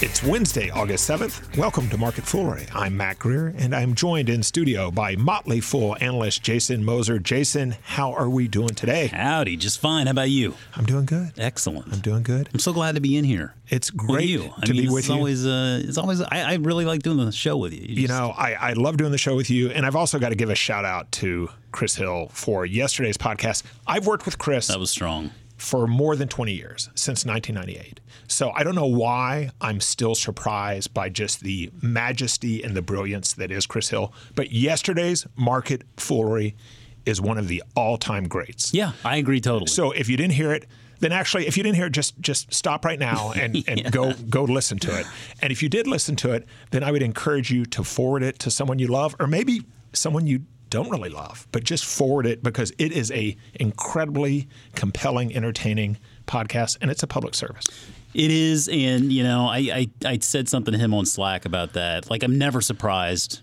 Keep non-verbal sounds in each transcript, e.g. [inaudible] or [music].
It's Wednesday, August 7th. Welcome to Market Foolery. I'm Mac Greer, and I'm joined in studio by Motley Fool analyst Jason Moser. Jason, how are we doing today? Howdy, just fine. How about you? I'm doing good. Excellent. I'm doing good. I'm so glad to be in here. It's with great you. I to mean, be with it's you. always, uh, it's always. I, I really like doing the show with you. you just- know, I, I love doing the show with you, and I've also got to give a shout out to Chris Hill for yesterday's podcast. I've worked with Chris that was strong. For more than 20 years, since 1998. So I don't know why I'm still surprised by just the majesty and the brilliance that is Chris Hill. But yesterday's market foolery is one of the all-time greats. Yeah, I agree totally. So if you didn't hear it, then actually, if you didn't hear it, just just stop right now [laughs] and, and go go listen to it. And if you did listen to it, then I would encourage you to forward it to someone you love, or maybe someone you don't really love, but just forward it because it is a incredibly compelling, entertaining podcast, and it's a public service. It is, and you know, I, I I said something to him on Slack about that. Like, I'm never surprised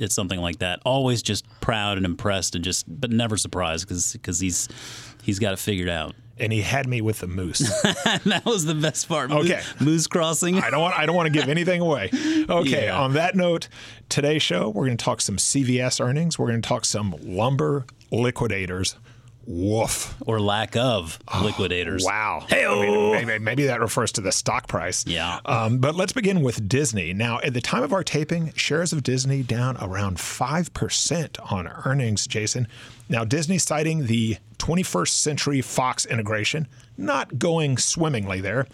at something like that. Always just proud and impressed, and just but never surprised because because he's he's got it figured out. And he had me with the moose. [laughs] that was the best part. Okay. Moose, moose crossing. I don't want I don't want to give anything away. [laughs] Okay, Yeah. on that note, today's show we're going to talk some CVS earnings. We're going to talk some lumber liquidators. Woof. or lack of liquidators. Wow. I mean, maybe, maybe that refers to the stock price. Yeah. Um, but let's begin with Disney. Now, at the time of our taping, shares of Disney down around 5% on earnings, Jason. Now, Disney citing the 21st Century Fox integration, not going swimmingly there,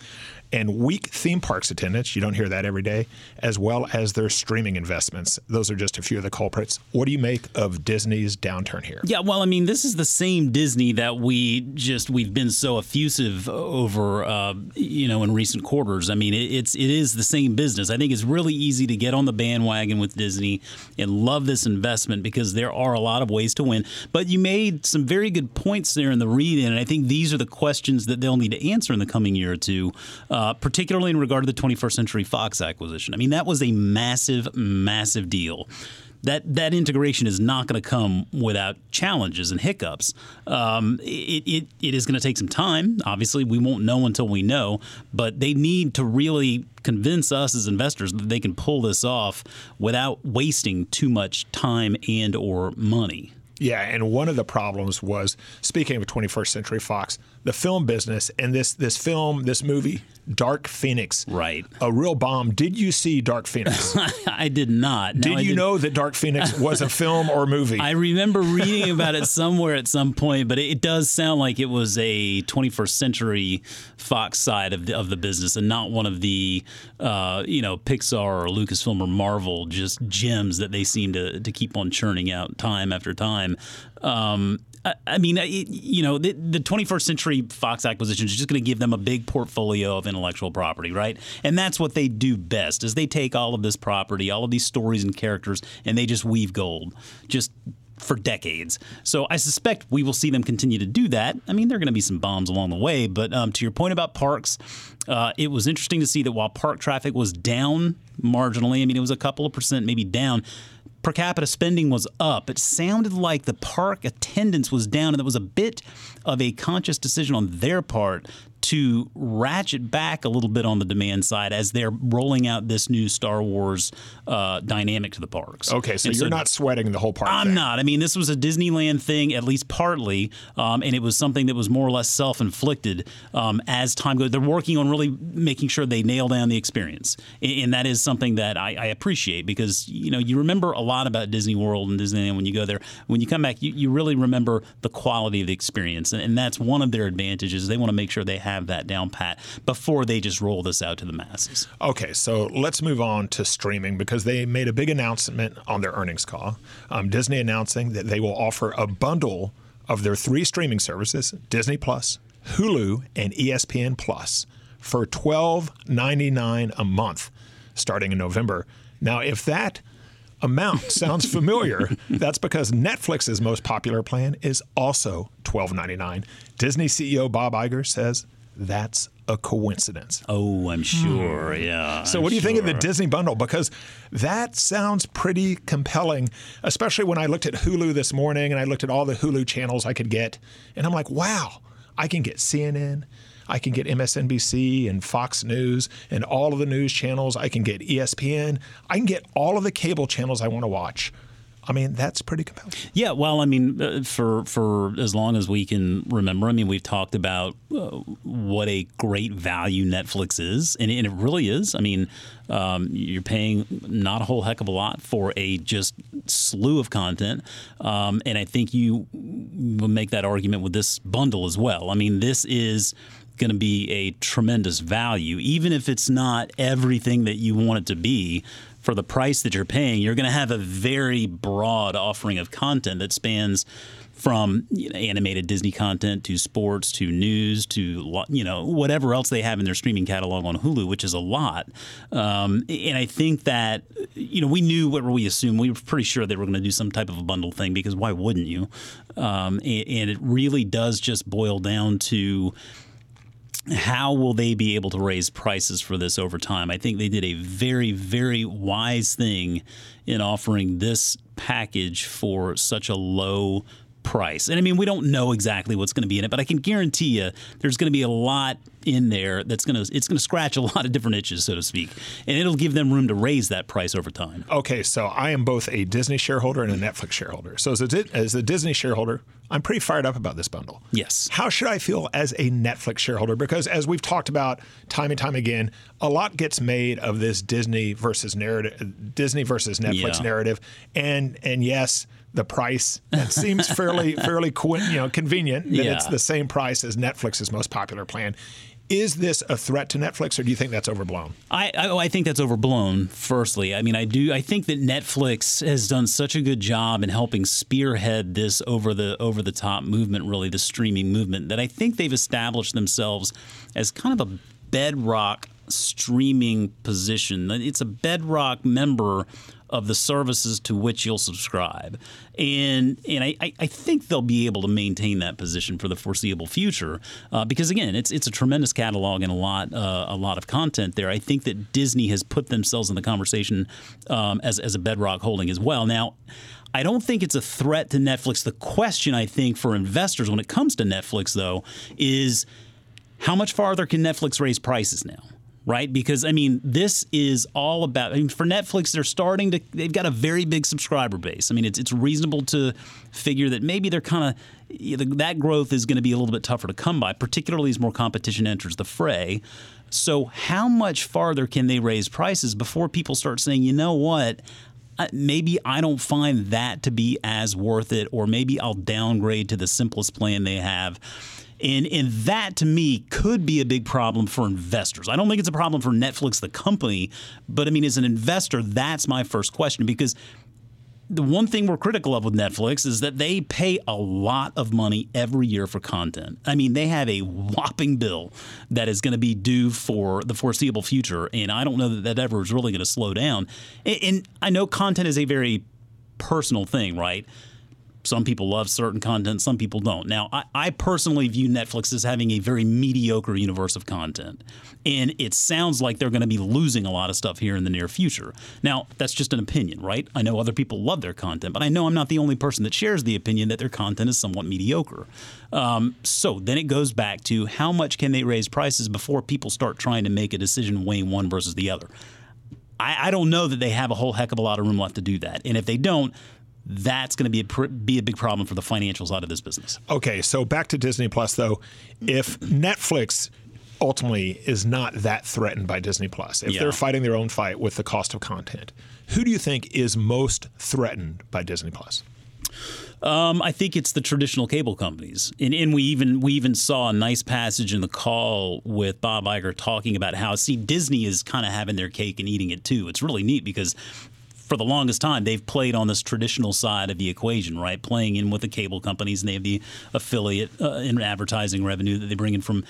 and weak theme parks attendance. You don't hear that every day, as well as their streaming investments. Those are just a few of the culprits. What do you make of Disney's downturn here? Yeah, well, I mean, this is the same Disney that we just we've been so effusive over, uh, you know, in recent quarters. I mean, it, it's it is the same business. I think it's really easy to get on the bandwagon with Disney and love this investment because there are a lot of ways to win. But you made some very good points there in the read-in, and I think these are the questions that they'll need to answer in the coming year or two, uh, particularly in regard to the 21st Century Fox acquisition. I mean, that was a massive, massive deal that that integration is not going to come without challenges and hiccups. Um, it, it, it is going to take some time. Obviously, we won't know until we know, but they need to really convince us as investors that they can pull this off without wasting too much time and or money. Yeah, and one of the problems was speaking of 21st Century Fox, the film business and this this film, this movie, Dark Phoenix. Right. A real bomb. Did you see Dark Phoenix? [laughs] I did not. Did I you know that Dark Phoenix was a [laughs] film or movie? I remember reading about it somewhere at some point, but it does sound like it was a 21st century Fox side of the, of the business and not one of the, uh, you know, Pixar or Lucasfilm or Marvel just gems that they seem to, to keep on churning out time after time. Um, I- mean, you know, the, the 21st Century Fox acquisition is just going to give them a big portfolio of intellectual property, right? And that's what they do best is they take all of this property, all of these stories and characters, and they just weave gold, just for decades. So I suspect we will see them continue to do that. I mean, there are going to be some bombs along the way, but um, to your point about parks, uh, it was interesting to see that while park traffic was down marginally, I mean, it was a couple of percent maybe down per capita spending was up. It sounded like the park attendance was down, and it was a bit of a conscious decision on their part to ratchet back a little bit on the demand side as they're rolling out this new Star Wars uh, dynamic to the parks. okay, so And you're not sweating the whole part. I'm thing. not. I mean, this was a Disneyland thing, at least partly, um, and it was something that was more or less self-inflicted. Um, as time goes, they're working on really making sure they nail down the experience, and, and that is something that I, I appreciate because you know you remember a lot about Disney World and Disneyland when you go there. When you come back, you, you really remember the quality of the experience, and, and that's one of their advantages. They want to make sure they have that down pat before they just roll this out to the masses. Okay, so let's move on to streaming because they made a big announcement on their earnings call. Um, Disney announcing that they will offer a bundle of their three streaming services Disney Plus, Hulu, and ESPN Plus for $12.99 a month starting in November. Now, if that amount [laughs] sounds familiar, that's because Netflix's most popular plan is also $12.99. Disney CEO Bob Iger says that's a coincidence. Oh, I'm sure. Hmm. Yeah. So, I'm what do you think of the. Disney bundle? Because that sounds pretty compelling, especially when I looked at Hulu this morning and I looked at all the Hulu channels I could get, and I'm like, wow, I can get CNN, I can get MSNBC and Fox News and all of the news channels. I can get ESPN. I can get all of the cable channels I want to watch. I mean, that's pretty compelling. Yeah, well, I mean, uh, for for as long as we can remember, I mean, we've talked about uh, what a great value Netflix is, and, and it really is. I mean, um, you're paying not a whole heck of a lot for a just slew of content, um, and I think you will make that argument with this bundle as well. I mean, this is going to be a tremendous value, even if it's not everything that you want it to be for the price that you're paying, you're going to have a very broad offering of content that spans from you know, animated Disney content to sports to news to you know whatever else they have in their streaming catalog on Hulu, which is a lot. Um, and I think that you know we knew what we assumed. We were pretty sure they were going to do some type of a bundle thing because why wouldn't you? Um, and, and it really does just boil down to how will they be able to raise prices for this over time? I think they did a very, very wise thing in offering this package for such a low price. And I mean, we don't know exactly what's going to be in it, but I can guarantee you there's going to be a lot in there that's going to it's going to scratch a [laughs] lot of different itches, so to speak, and it'll give them room to raise that price over time. Okay, so I am both a Disney shareholder and a Netflix shareholder. So as a, as a Disney shareholder, I'm pretty fired up about this bundle. Yes. How should I feel as a Netflix shareholder? Because as we've talked about time and time again, a lot gets made of this Disney versus narrative, Disney versus Netflix yeah. narrative, and and yes the price. That seems [laughs] fairly fairly you know convenient that yeah. it's the same price as Netflix's most popular plan. Is this a threat to Netflix, or do you think that's overblown? I, I, oh, I think that's overblown. Firstly, I mean, I do. I think that Netflix has done such a good job in helping spearhead this over the over the top movement, really the streaming movement, that I think they've established themselves as kind of a bedrock streaming position. It's a bedrock member of the services to which you'll subscribe. And and I, I think they'll be able to maintain that position for the foreseeable future uh, because again, it's it's a tremendous catalog and a lot uh, a lot of content there. I think that Disney has put themselves in the conversation um, as as a bedrock holding as well. Now. I don't think it's a threat to Netflix. The question I think for investors when it comes to Netflix, though, is how much farther can Netflix raise prices now? Right? Because I mean, this is all about. I mean, for Netflix, they're starting to. They've got a very big subscriber base. I mean, it's it's reasonable to figure that maybe they're kind of that growth is going to be a little bit tougher to come by, particularly as more competition enters the fray. So, how much farther can they raise prices before people start saying, you know what? maybe I don't find that to be as worth it, or maybe I'll downgrade to the simplest plan they have. And, and that to me could be a big problem for investors. I don't think it's a problem for Netflix, the company, but I mean, as an investor, that's my first question because the one thing we're critical of with Netflix is that they pay a lot of money every year for content. I mean, they have a whopping bill that is going to be due for the foreseeable future, and I don't know that that ever is really going to slow down. And, and I know content is a very personal thing, right? Some people love certain content, some people don't. Now, I, I, personally view Netflix as having a very mediocre universe of content. And it sounds like they're going to be losing a lot of stuff here in the near future. Now, that's just an opinion, right? I know other people love their content, but I know I'm not the only person that shares the opinion that their content is somewhat mediocre. Um, so then it goes back to how much can they raise prices before people start trying to make a decision weighing one versus the other. I, I don't know that they have a whole heck of a lot of room left to do that. And if they don't, that's going to be a, be a big problem for the financials out of this business. Okay, so back to Disney Plus though, if Netflix ultimately is not that threatened by Disney Plus, if yeah. they're fighting their own fight with the cost of content, who do you think is most threatened by Disney Plus? Um, I think it's the traditional cable companies, and, and we even we even saw a nice passage in the call with Bob Iger talking about how see Disney is kind of having their cake and eating it too. It's really neat because for the longest time, they've played on this traditional side of the equation, right? Playing in with the cable companies, and they have the affiliate uh, and advertising revenue that they bring in from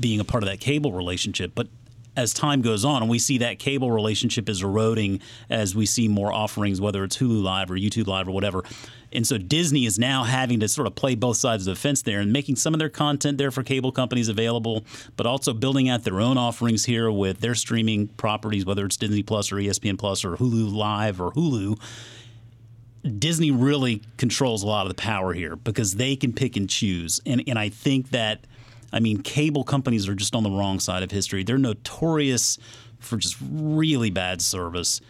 being a part of that cable relationship. But as time goes on and we see that cable relationship is eroding as we see more offerings, whether it's Hulu Live or YouTube Live or whatever. And so Disney is now having to sort of play both sides of the fence there and making some of their content there for cable companies available, but also building out their own offerings here with their streaming properties, whether it's Disney Plus or ESPN Plus or Hulu Live or Hulu. Disney really controls a lot of the power here because they can pick and choose. And, and I think that I mean, cable companies are just on the wrong side of history. They're notorious for just really bad service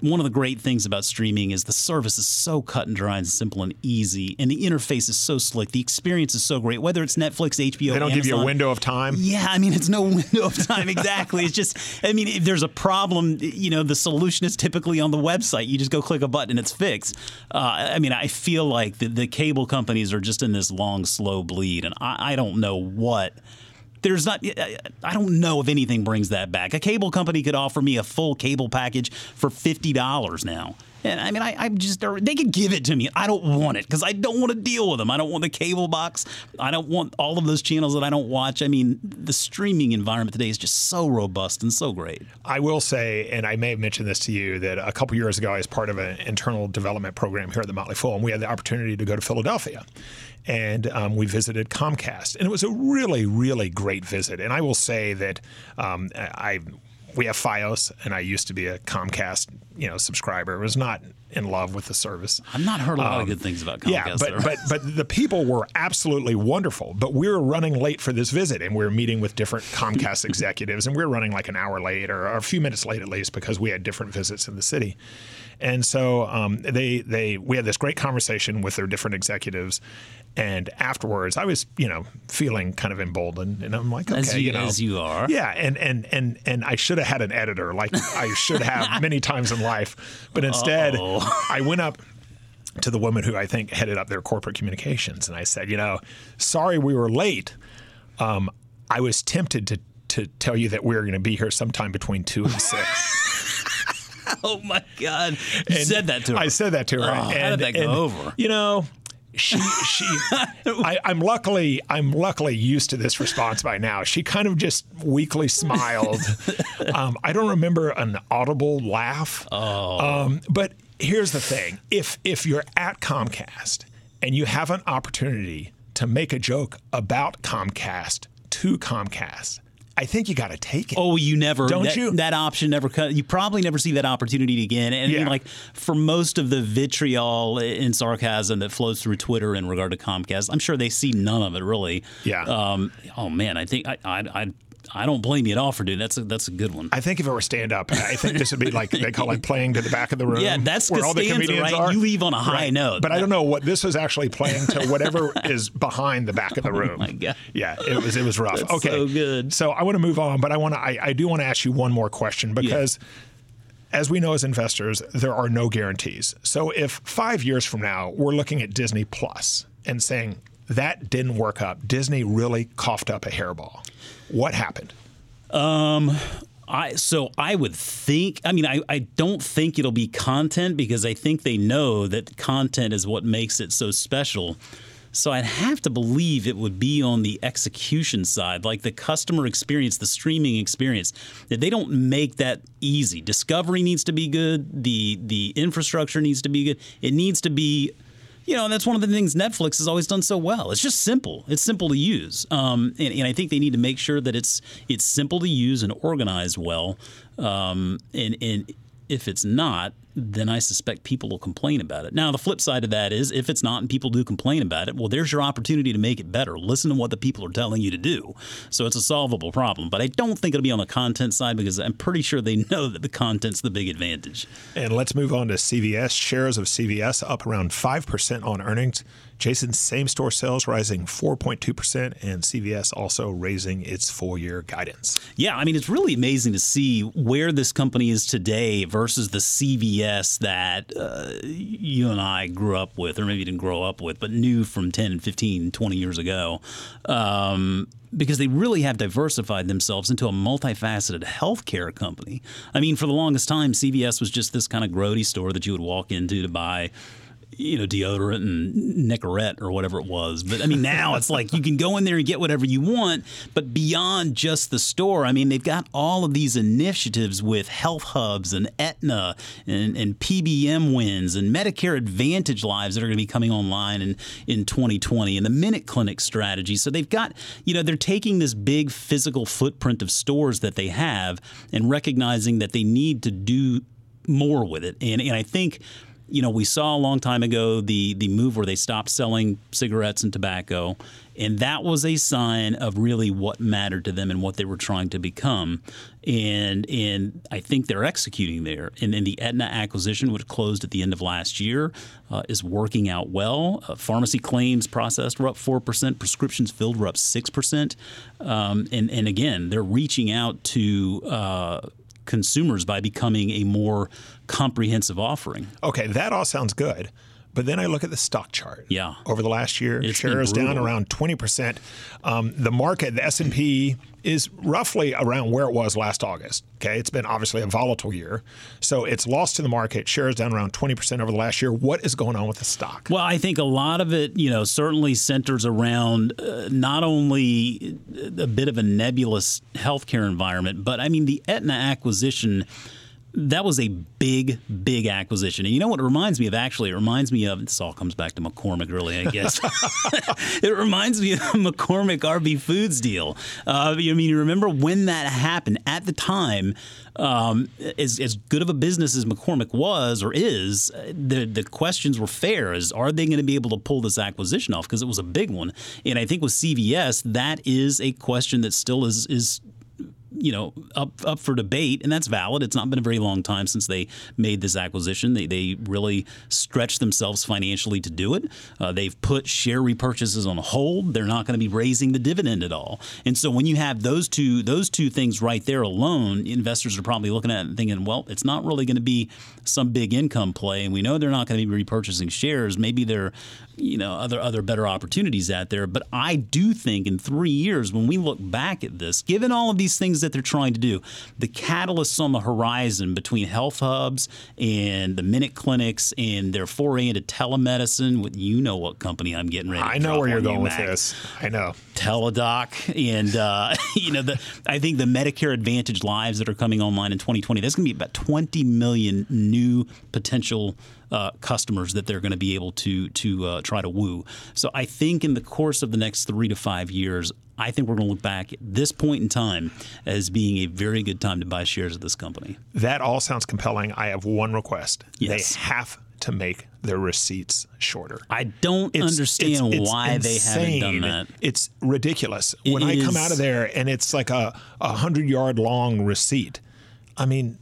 one of the great things about streaming is the service is so cut and dry and simple and easy, and the interface is so slick. The experience is so great. Whether it's Netflix, HBO, they don't Amazon, give you a window of time. Yeah, I mean it's no [laughs] window of time exactly. it's just, I mean, if there's a problem, you know, the solution is typically on the website. You just go click a button and it's fixed. Uh, I mean, I feel like the, the cable companies are just in this long, slow bleed, and I, I don't know what there's not I don't know if anything brings that back. A cable company could offer me a full cable package for fifty dollars now. And I mean, I, I just they could give it to me. I don't want it because I don't want to deal with them. I don't want the cable box. I don't want all of those channels that I don't watch. I mean, the streaming environment today is just so robust and so great. I will say, and I may have mentioned this to you, that a couple years ago, I was part of an internal development program here at the Motley Fool, and we had the opportunity to go to Philadelphia and um, we visited Comcast, and it was a really, really great visit. And I will say that um, I we have FiOS, and I used to be a Comcast, you know, subscriber. I was not in love with the service. I've not heard a lot um, of good things about Comcast. Yeah, but but but the people were absolutely wonderful. But we were running late for this visit, and we were meeting with different Comcast [laughs] executives, and we were running like an hour late or, or a few minutes late at least because we had different visits in the city. And so um, they they we had this great conversation with their different executives, and afterwards, I was, you know, feeling kind of emboldened, and I'm like, okay, as you, you know, as you are, yeah, and and and and I should have had an editor, like I should have [laughs] many times in life, but instead, Uh-oh. I went up to the woman who I think headed up their corporate communications, and I said, you know, sorry we were late. Um, I was tempted to to tell you that we were going to be here sometime between two and six. [laughs] [laughs] oh my God! You and said that to her. I said that to her. Oh, and, how did that go and, over? You know, she she [laughs] I, am luckily I'm luckily used to this response by now. She kind of just weakly smiled. [laughs] Um, I don't remember an audible laugh. Oh. Um, but here's the thing: if if you're at Comcast and you have an opportunity to make a joke about Comcast to Comcast, I think you got to take it. Oh, you never don't that, you? That option never cut. You probably never see that opportunity again. And yeah. I mean, like for most of the vitriol and sarcasm that flows through Twitter in regard to Comcast, I'm sure they see none of it really. Yeah. Um, oh man, I think I, I, I I don't blame you at all for doing that's a, that's a good one. I think if it were stand up, I think this would be like they call it playing to the back of the room. [laughs] Yeah, that's where all the comedians right? are. You leave on a high right. note. But I don't know what this was actually playing to [laughs] whatever is behind the back of the room. Oh my god. Yeah, it was it was rough. That's okay, so good. So I want to move on, but I want to I, I do want to ask you one more question because. Yeah as we know as investors, there are no guarantees. So if five years from now we're looking at Disney Plus and saying that didn't work up, Disney really coughed up a hairball, what happened? Um, I so I would think. I mean, I, I don't think it'll be content because I think they know that content is what makes it so special. So I'd have to believe it would be on the execution side, like the customer experience, the streaming experience. That they don't make that easy. Discovery needs to be good. The the infrastructure needs to be good. It needs to be you know, that's one of the things Netflix has always done so well. It's just simple. It's simple to use, um, and, and, I think they need to make sure that it's it's simple to use and organized well. Um, and and if it's not, then I suspect people will complain about it. Now, the flip side of that is if it's not and people do complain about it, well, there's your opportunity to make it better. Listen to what the people are telling you to do. So it's a solvable problem. But I don't think it'll be on the content side because I'm pretty sure they know that the content's the big advantage. And let's move on to CVS. Shares of CVS up around 5% on earnings. Jason's same store sales rising 4.2%, and CVS also raising its full year guidance. Yeah, I mean, it's really amazing to see where this company is today versus the CVS that uh, you and I grew up with, or maybe didn't grow up with, but knew from 10, 15, 20 years ago. Um, because they really have diversified themselves into a multifaceted healthcare company. I mean, for the longest time, CVS was just this kind of grody store that you would walk into to buy you know, deodorant and Nicorette or whatever it was. But I mean, now it's like you can go in there and get whatever you want. But beyond just the store, I mean, they've got all of these initiatives with health hubs and Aetna and, and PBM wins and Medicare Advantage lives that are going to be coming online in, in 2020 and the Minute Clinic strategy. So they've got, you know, they're taking this big physical footprint of stores that they have and recognizing that they need to do more with it. And, and I think you know, we saw a long time ago the the move where they stopped selling cigarettes and tobacco, and that was a sign of really what mattered to them and what they were trying to become. And and I think they're executing there. And then the Aetna acquisition, which closed at the end of last year, uh, is working out well. Uh, pharmacy claims processed were up four percent, prescriptions filled were up six percent, um, and and again they're reaching out to. Uh, consumers by becoming a more comprehensive offering. Okay, that all sounds good. But then I look at the stock chart. Yeah. Over the last year, It's is down around 20%. Um, the market, the S&P is roughly around where it was last August. Okay, it's been obviously a volatile year. So it's lost to the market. Shares down around 20% over the last year. What is going on with the stock? Well, I think a lot of it, you know, certainly centers around uh, not only a bit of a nebulous healthcare environment, but I mean the Aetna acquisition. That was a big, big acquisition. And you know what it reminds me of? Actually, it reminds me of this all comes back to McCormick, really, I guess. [laughs] it reminds me of the McCormick RB Foods deal. Uh, I mean, you remember when that happened? At the time, um, as, as good of a business as McCormick was or is, the the questions were fair. Is are they going to be able to pull this acquisition off? Because it was a big one, and I think with CVS, that is a question that still is is you know up up for debate, and that's valid. It's not been a very long time since they made this acquisition. They they really stretched themselves financially to do it. Uh, they've put share repurchases on hold. They're not going to be raising the dividend at all. And so when you have those two those two things right there alone, investors are probably looking at it and thinking, well, it's not really going to be some big income play, and we know they're not going to be repurchasing shares. Maybe they're you know other other better opportunities out there. But I do think in three years, when we look back at this, given all of these things that they're trying to do, the catalysts on the horizon between health hubs and the minute clinics and their foray into telemedicine, with you know what company I'm getting ready. To I know where you're going with this. I know. Teladoc and uh, [laughs] you know the I think the Medicare Advantage lives that are coming online in 2020. That's going to be about 20 million new potential uh, customers that they're going to be able to to uh, try to woo. So I think in the course of the next three to five years. I think we're going to look back at this point in time as being a very good time to buy shares of this company. That all sounds compelling. I have one request. Yes. They have to make their receipts shorter. I don't It's- understand it's- it's why they haven't done that. It's ridiculous. It when I come out of there and it's like a, a hundred yard long receipt, I mean,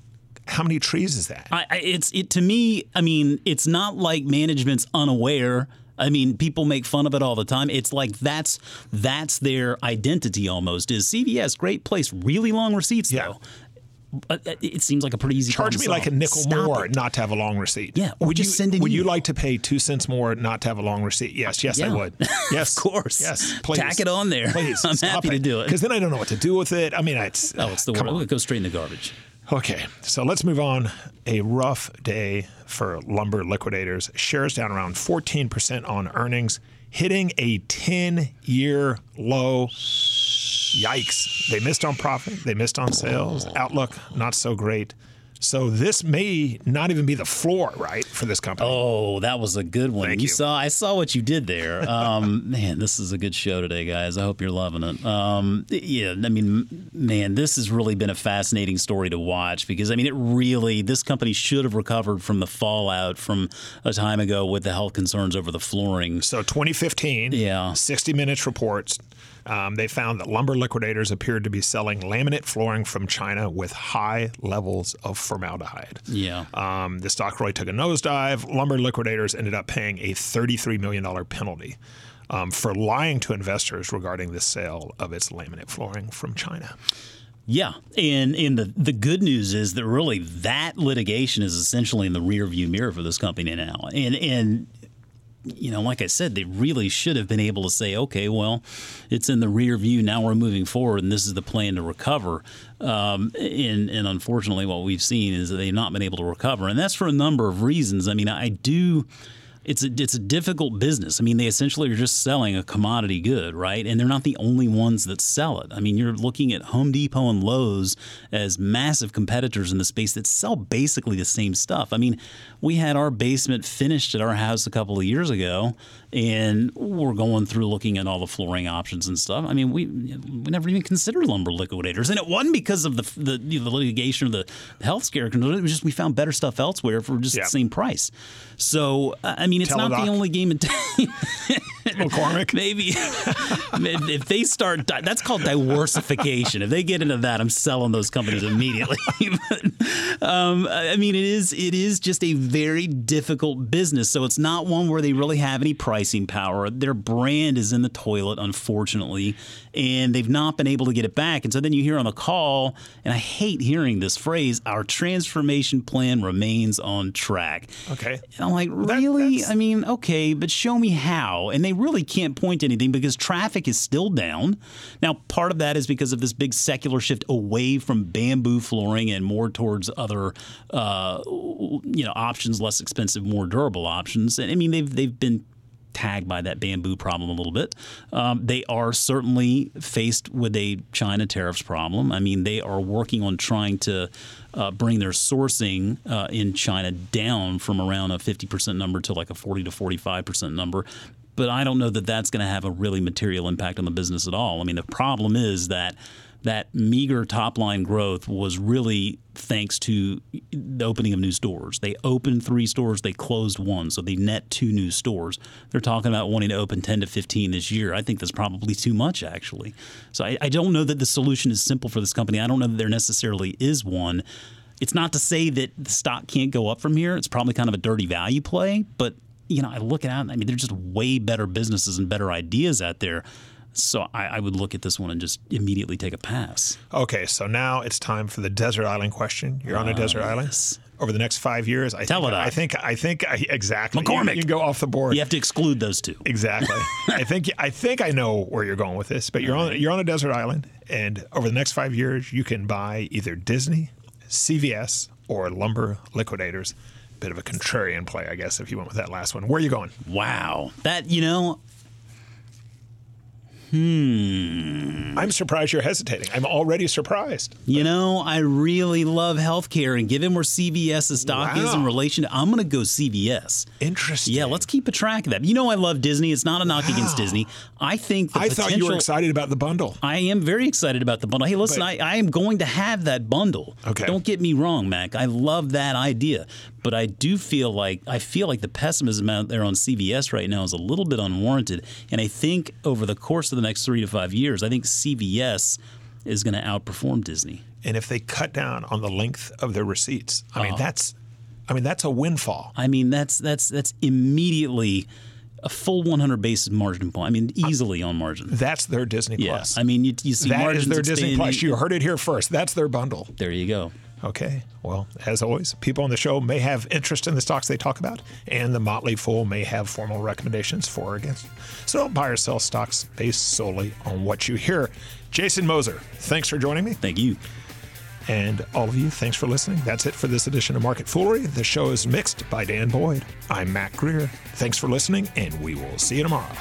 how many trees is that? I, it's it to me. I mean, it's not like management's unaware. I mean, people make fun of it all the time. It's like that's that's their identity almost. Is CVS great place? Really long receipts Yeah. though. But it- it seems like a pretty easy. Charge me like a nickel Stop more it. not to have a long receipt. Yeah, or Would you send an would you like to pay two cents more not to have a long receipt? Yes, yes, I would. [laughs] Yes, Of course. Yes, please. Tack it on there. Please, [laughs] I'm happy to do it. Because then I don't know what to do with it. I mean, it's Oh, it's the on. It goes straight in the garbage. Okay, so let's move on. A rough day for lumber liquidators. Shares down around 14% on earnings, hitting a 10 year low. Yikes. They missed on profit, they missed on sales. Outlook, not so great. So this may not even be the floor, right, for this company. Oh, that was a good one. Thank you, you. saw, I saw what you did there. [laughs] Um, man, this is a good show today, guys. I hope you're loving it. Um, yeah, I mean, man, this has really been a fascinating story to watch because I mean, it really this company should have recovered from the fallout from a time ago with the health concerns over the flooring. So 2015, Yeah. 60 Minutes reports, um, they found that lumber liquidators appeared to be selling laminate flooring from China with high levels of formaldehyde. Yeah. Um, the stock really took a nosedive. Lumber liquidators ended up paying a $33 million penalty um, for lying to investors regarding the sale of its laminate flooring from China. Yeah, and and the the good news is that really that litigation is essentially in the rear view mirror for this company now, and and you know, like I said, they really should have been able to say, okay, well, it's in the rear view now. We're moving forward, and this is the plan to recover. Um, and and unfortunately, what we've seen is that they've not been able to recover, and that's for a number of reasons. I mean, I do. It's a it's a difficult business. I mean, they essentially are just selling a commodity good, right? And they're not the only ones that sell it. I mean, you're looking at Home Depot and Lowe's as massive competitors in the space that sell basically the same stuff. I mean, we had our basement finished at our house a couple of years ago, and we're going through looking at all the flooring options and stuff. I mean, we we never even considered lumber liquidators, and it wasn't because of the the, you know, the litigation or the health scare. It was just we found better stuff elsewhere for just Yeah. the same price. So I mean, it's not the only game in [laughs] town. [laughs] McCormick. Maybe if they start, di- that's called diversification. If they get into that, I'm selling those companies immediately. [laughs] but, um, I mean, it is it is just a very difficult business. So it's not one where they really have any pricing power. Their brand is in the toilet, unfortunately, and they've not been able to get it back. And so then you hear on the call, and I hate hearing this phrase: "Our transformation plan remains on track." Okay. And I'm like, really? that's- I mean, okay, but show me how. And they really can't point to anything because traffic is still down. Now, part of that is because of this big secular shift away from bamboo flooring and more towards other, uh, you know, options, less expensive, more durable options. And I mean, they've they've been tagged by that bamboo problem a little bit. Um, they are certainly faced with a China tariffs problem. I mean, they are working on trying to uh, bring their sourcing uh, in China down from around a 50% number to like a 40 to 45% number. But I don't know that that's going to have a really material impact on the business at all. I mean, the problem is that that meager top line growth was really thanks to the opening of new stores. They opened three stores, they closed one, so they net two new stores. They're talking about wanting to open 10 to 15 this year. I think that's probably too much, actually. So I, I don't know that the solution is simple for this company. I don't know that there necessarily is one. It's not to say that the stock can't go up from here. It's probably kind of a dirty value play, but you know, I look at it, and I mean, there's just way better businesses and better ideas out there. So I, I would look at this one and just immediately take a pass. Okay, so now it's time for the desert island question. You're on a desert island. yes. Over the next five years, I think, Teladoc. I think, I think, I, exactly. You- McCormick. You, can go off the board. You have to exclude those two. Exactly. [laughs] I think I think I know where you're going with this, but you're on you're on a desert island, and over the next five years, you can buy either Disney, CVS, or Lumber Liquidators. Bit of a contrarian play, I guess, if you went with that last one. Where are you going? Wow. That, you know, Hmm. I'm surprised you're hesitating. I'm already surprised. you know, I really love healthcare, and given where CVS's stock is in relation to, I'm going to go CVS. Interesting. Yeah, let's keep a track of that. You know, I love Disney. It's not a knock against Disney. I think the I thought you were excited about the bundle. I am very excited about the bundle. Hey, listen, But- I, I am going to have that bundle. Okay. Don't get me wrong, Mac. I love that idea. But I do feel like I feel like the pessimism out there on CVS right now is a little bit unwarranted. And I think over the course of the next three to five years, I think CVS is going to outperform Disney. And if they cut down on the length of their receipts, I Uh-huh. mean that's, I mean that's a windfall. I mean, that's that's that's immediately a full 100 basis margin point. I mean, easily on margin. That's their Disney Yeah. Plus. I mean, you, you see that is their Disney. Plus. You heard it here first. That's their bundle. There you go. Okay. Well, as always, people on the show may have interest in the stocks they talk about, and the Motley Fool may have formal recommendations for or against. So don't buy or sell stocks based solely on what you hear. Jason Moser, thanks for joining me. Thank you. And all of you, thanks for listening. That's it for this edition of Market Foolery. The show is mixed by Dan Boyd. I'm Mac Greer. Thanks for listening, and we will see you tomorrow.